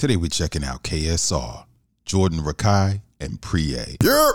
Today we're checking out KSR, Jordan Rakei, and Prie. Yeah.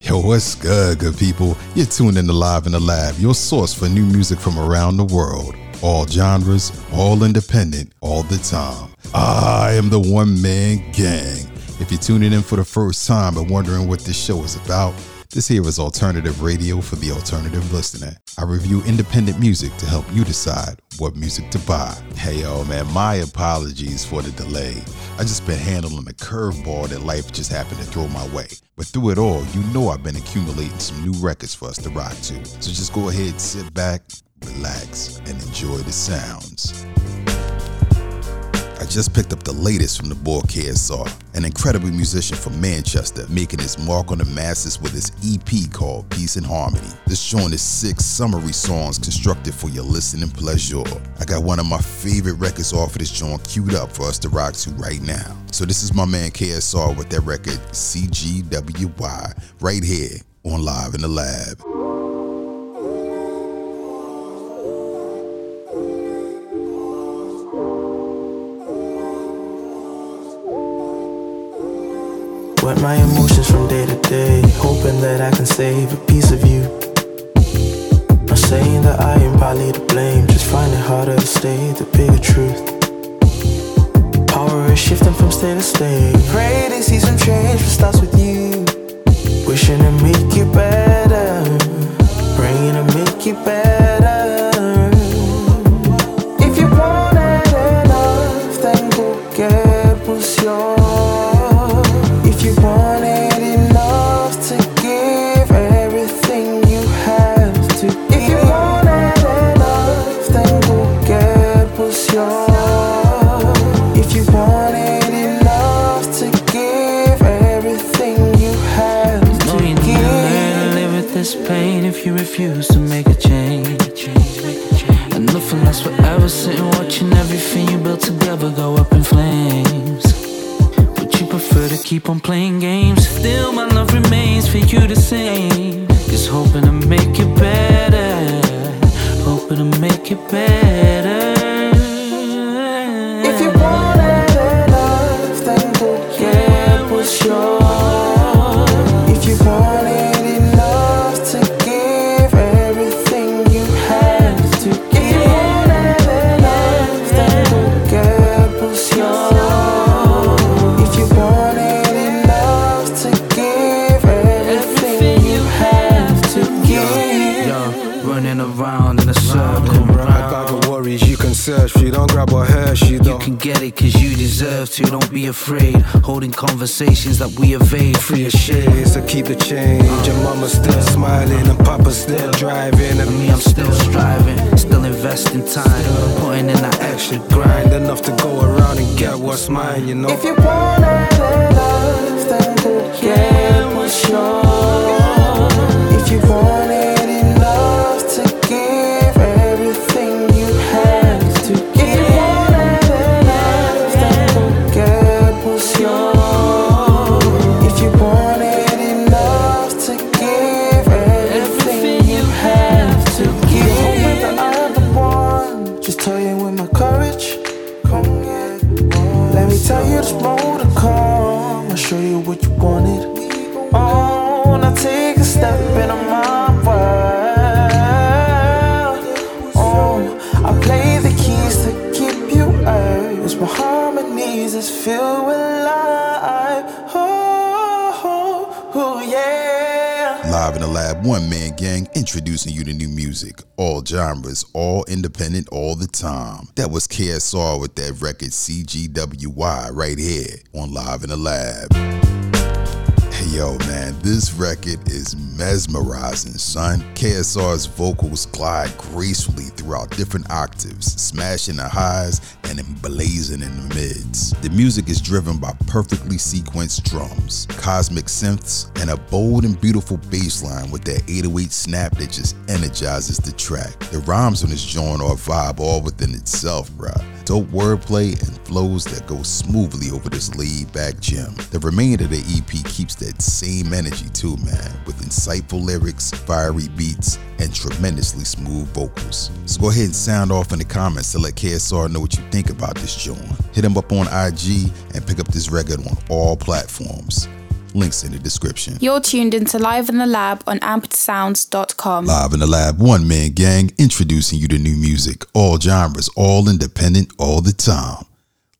Yo, what's good, good people? You're tuned in to Live in the Lab, your source for new music from around the world. All genres, all independent, all the time. I am the one man gang. If you're tuning in for the first time and wondering what this show is about, this here is alternative radio for the alternative listener. I review independent music to help you decide what music to buy. Hey yo, man, my apologies for the delay. I just been handling a curveball that life just happened to throw my way. But through it all, you know I've been accumulating some new records for us to rock to. So just go ahead, sit back, relax, and enjoy the sounds. I just picked up the latest from the boy KSR, an incredible musician from Manchester, making his mark on the masses with his EP called Peace and Harmony. This joint is six summery songs constructed for your listening pleasure. I got one of my favorite records off of this joint queued up for us to rock to right now. So this is my man KSR with that record CGWY right here on Live in the Lab. Wet my emotions from day to day, hoping that I can save a piece of you. Not saying that I am partly to blame, just find it harder to stay the bigger truth. Power is shifting from state to state. Pray to see some change, but starts with you. Wishing to make it better, praying to make it better. Games. Still, my love remains for you the same. Just hoping to make it better. Hoping to make it better. Give. Running around in a circle. I got the worries you can search for. Don't grab her hair, she You don't. You can get it cause you deserve to. Don't be afraid. Holding conversations that we evade. Free Free of of shade. shades to keep the change. Your mama's still smiling and papa's still driving. And Me, I'm still striving. Still investing time. Putting in that extra grind. grind enough to go around and get what's mine, you know. If you want it enough, then go get what's yours. If you want Live in the Lab, one man gang, introducing you to new music. All genres, all independent, all the time. That was KSR with that record CGWY right here on Live in the Lab. Yo, man, this record is mesmerizing, son. KSR's vocals glide gracefully throughout different octaves, smashing the highs and emblazing in the mids. The music is driven by perfectly sequenced drums, cosmic synths, and a bold and beautiful bass line with that 808 snap that just energizes the track. The rhymes on this joint are a vibe all within itself, bruh. Dope wordplay and flows that go smoothly over this laid back gem. The remainder of the EP keeps that same energy too, man, with insightful lyrics, fiery beats, and tremendously smooth vocals. So go ahead and sound off in the comments to let KSR know what you think about this joint. Hit him up on IG and pick up this record on all platforms. Links in the description. You're tuned into Live in the Lab on ampedsounds.com. Live in the Lab, one man gang, introducing you to new music, all genres, all independent, all the time.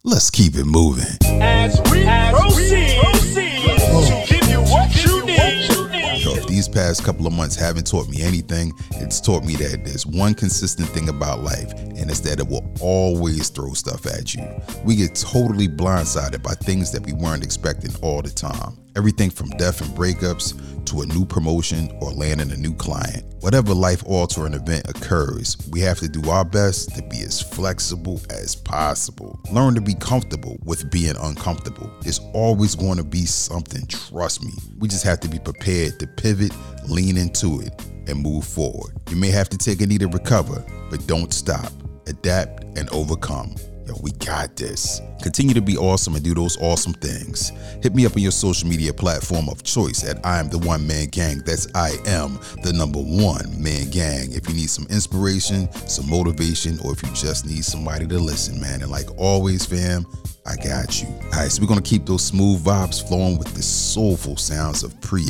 Let's keep it moving. As we proceed, to give you what you need. Yo, if these past couple of months haven't taught me anything, it's taught me that there's one consistent thing about life, and it's that it will always throw stuff at you. We get totally blindsided by things that we weren't expecting all the time. Everything from death and breakups to a new promotion or landing a new client. Whatever life altering event occurs, we have to do our best to be as flexible as possible. Learn to be comfortable with being uncomfortable. It's always going to be something, trust me. We just have to be prepared to pivot, lean into it, and move forward. You may have to take a knee to recover, but don't stop. Adapt and overcome. We got this. Continue to be awesome and do those awesome things. Hit me up on your social media platform of choice at I am the one man gang. That's I am the number one man gang. If you need some inspiration, some motivation, or if you just need somebody to listen, man. And like always, fam, I got you. All right, so we're gonna keep those smooth vibes flowing with the soulful sounds of Prie.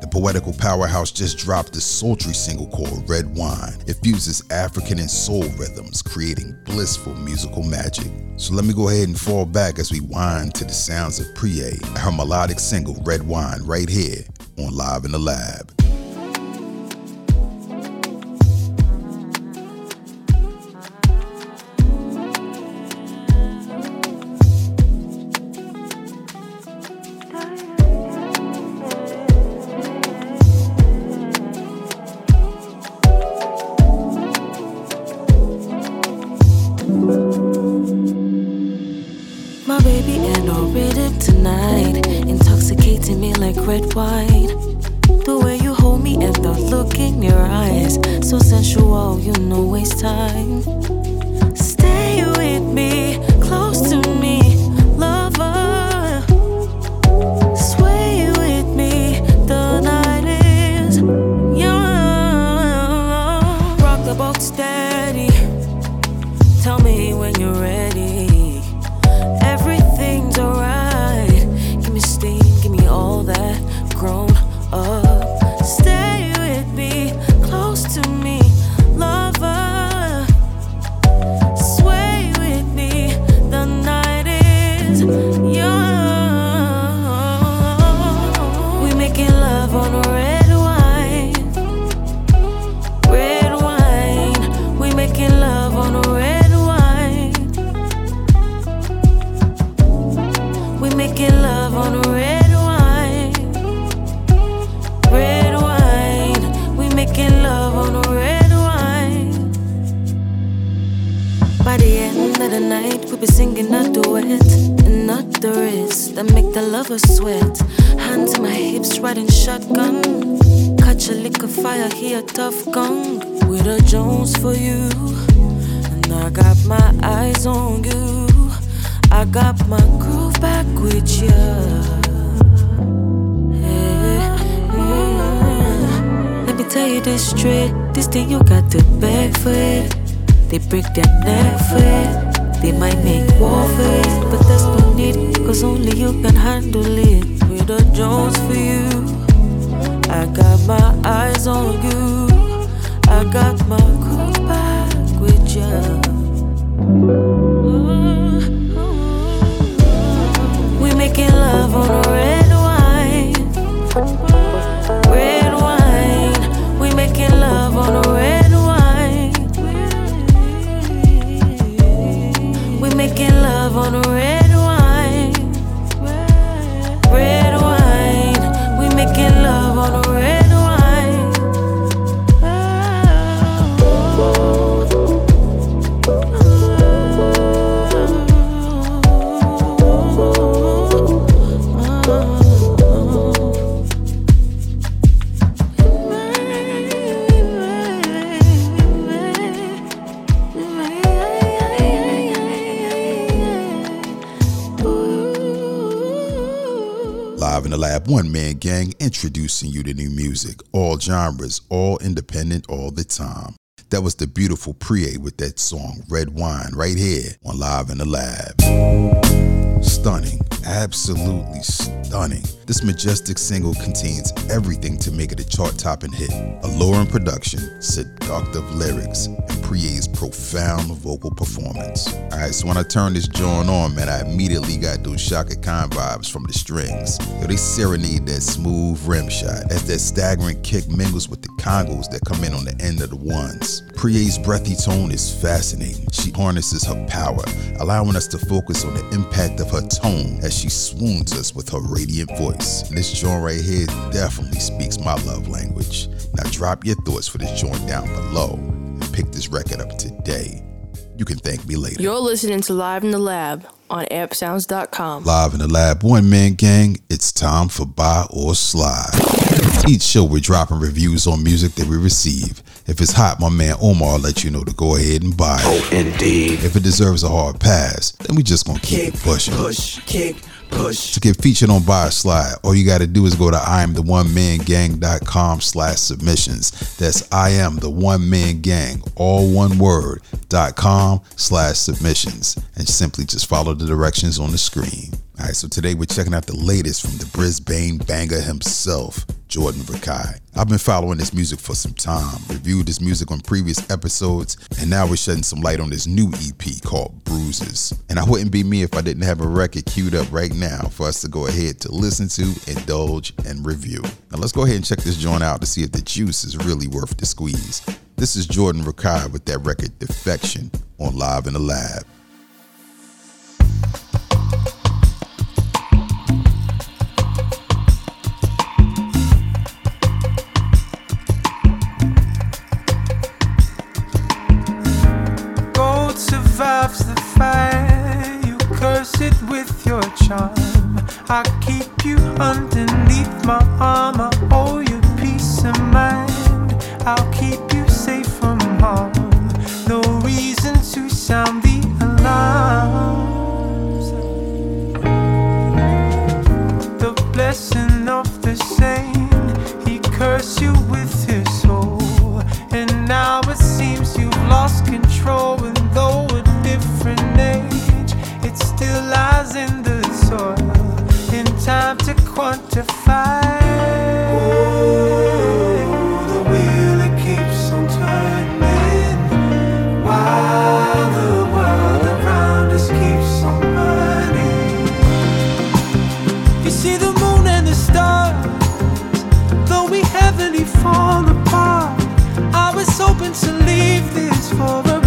The poetical powerhouse just dropped a sultry single called Red Wine. It fuses African and soul rhythms, creating blissful musical magic. So let me go ahead and fall back as we wind to the sounds of Prie, her melodic single Red Wine, right here on Live in the Lab. My baby and our rhythm tonight, intoxicating me like red wine. The way you hold me and the look in your eyes, so sensual, you know waste time. That make the lovers sweat. Hands in my hips, riding shotgun. Catch a lick of fire, hear a tough gong. With a Jones for you, and I got my eyes on you. I got my groove back with you. Let me tell you this straight. This thing you got to beg for it. They break their neck for it. They might make war it, but there's no need, cause only you can handle it. With a Jones for you, I got my eyes on you. I got my groove back with you. We making love on red wine. Making love on a red One Man Gang introducing you to new music, all genres, all independent, all the time. That was the beautiful Prie with that song Red Wine right here on Live in the Lab. Stunning, absolutely stunning. This majestic single contains everything to make it a chart topping hit alluring production, seductive lyrics, and Prie's profound vocal performance. Alright, so when I turned this joint on, man, I immediately got those Chaka Khan vibes from the strings. Yo, they serenade that smooth rim shot as that staggering kick mingles with the congos that come in on the end of the ones. Prie's breathy tone is fascinating. She harnesses her power, allowing us to focus on the impact of her tone as she swoons us with her radiant voice. And this joint right here definitely speaks my love language. Now drop your thoughts for this joint down below and pick this record up today. You can thank me later. You're listening to Live in the Lab on appsounds.com. Live in the lab, one man gang, it's time for Buy or Slide. Each show we're dropping reviews on music that we receive. If it's hot, my man Omar will let you know to go ahead and buy it. Oh, indeed. If it deserves a hard pass, then we just gonna keep Kick, pushing. push, kick, push. To get featured on Buy or Slide, all you gotta do is go to IamTheOneManGang.com slash submissions. That's I am the one man gang, all one word, dot com slash submissions. And simply just follow the directions on the screen. All right, so today we're checking out the latest from the Brisbane banger himself, Jordan Rakei. I've been following this music for some time, reviewed this music on previous episodes, and now we're shedding some light on this new EP called Bruises. And I wouldn't be me if I didn't have a record queued up right now for us to go ahead to listen to, indulge, and review. Now let's go ahead and check this joint out to see if the juice is really worth the squeeze. This is Jordan Rakei with that record Defection on Live in the Lab. Sound see the moon and the stars, though we heavily fall apart. I was hoping to leave this for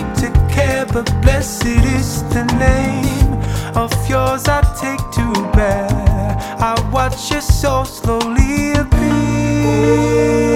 me to care, but blessed is the name of yours I take to bear. I watch your soul slowly appear.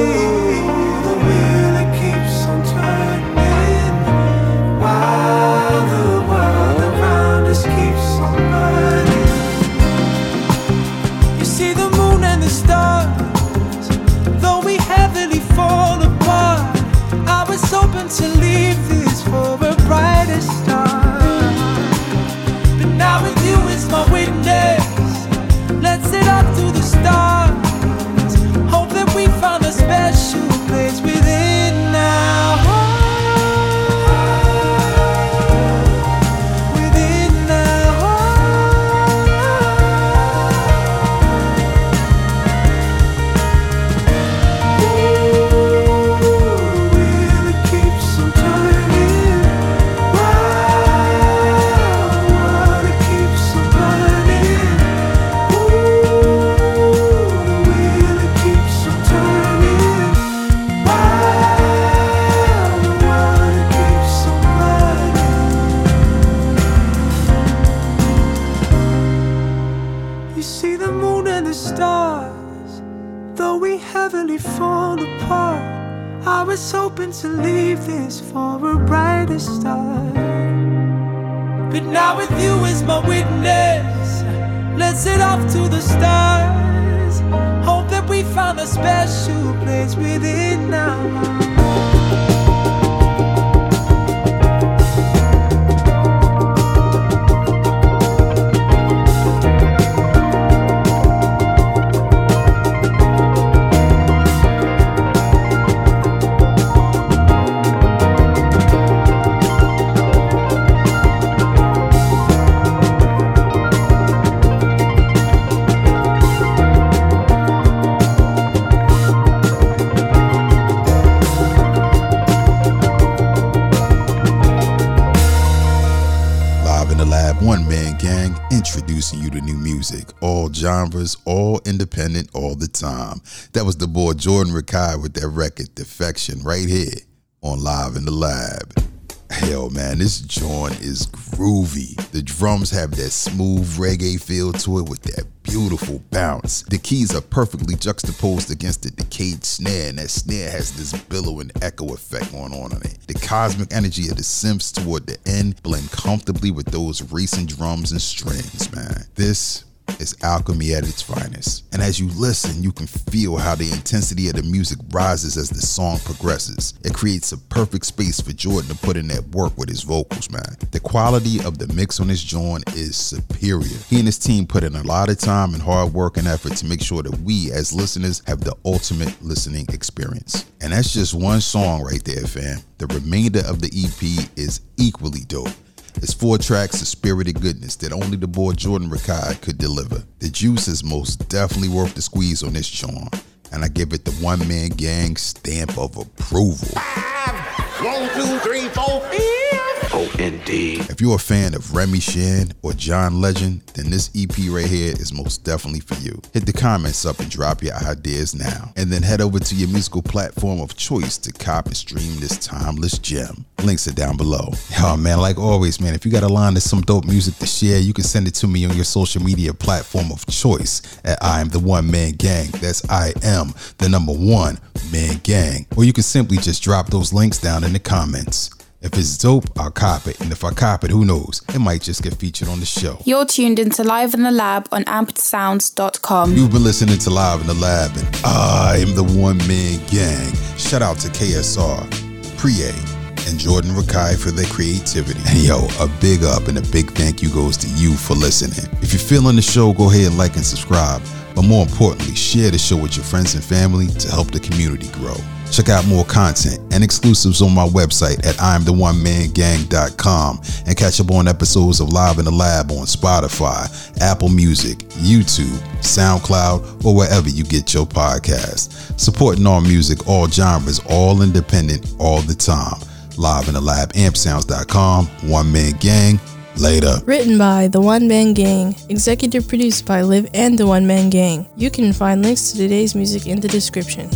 To the stars. Hope that we found a special place within introducing you to new music, all genres, all independent, all the time. That was the boy Jordan Rakei with that record, Defection, right here on Live in the Lab. Hell, man, this joint is groovy. The drums have that smooth reggae feel to it with that beautiful bounce. The keys are perfectly juxtaposed against the decayed snare, and that snare has this billowing echo effect going on on it. The cosmic energy of the synths toward the end blend comfortably with those racing drums and strings, man. This is alchemy at its finest. And as you listen, you can feel how the intensity of the music rises as the song progresses. It creates a perfect space for Jordan to put in that work with his vocals, man. The quality of the mix on this joint is superior. He and his team put in a lot of time and hard work and effort to make sure that we as listeners have the ultimate listening experience. And that's just one song right there, fam. The remainder of the EP is equally dope. It's four tracks of spirited goodness that only the boy Jordan Rakei could deliver. The juice is most definitely worth the squeeze on this charm, and I give it the one man gang stamp of approval. One, two, three, four, five. Indeed. If you're a fan of Remy Shand or John Legend, then this EP right here is most definitely for you. Hit the comments up and drop your ideas now. And then head over to your musical platform of choice to cop and stream this timeless gem. Links are down below. Oh man, like always, man, if you got a line of some dope music to share, you can send it to me on your social media platform of choice at I am the one man gang. That's I am the number one man gang. Or you can simply just drop those links down in the comments. If it's dope, I'll cop it. And if I cop it, who knows? It might just get featured on the show. You're tuned into Live in the Lab on ampedsounds.com. You've been listening to Live in the Lab, and I am the one man gang. Shout out to KSR, Priye, and Jordan Rakei for their creativity. And yo, a big up and a big thank you goes to you for listening. If you're feeling the show, go ahead and like and subscribe. But more importantly, share the show with your friends and family to help the community grow. Check out more content and exclusives on my website at I'mTheOneManGang.com and catch up on episodes of Live in the Lab on Spotify, Apple Music, YouTube, SoundCloud, or wherever you get your podcasts. Supporting all music, all genres, all independent, all the time. Live in the Lab, ampsounds.com, One Man Gang. Later. Written by The One Man Gang, executive produced by Liv and The One Man Gang. You can find links to today's music in the description.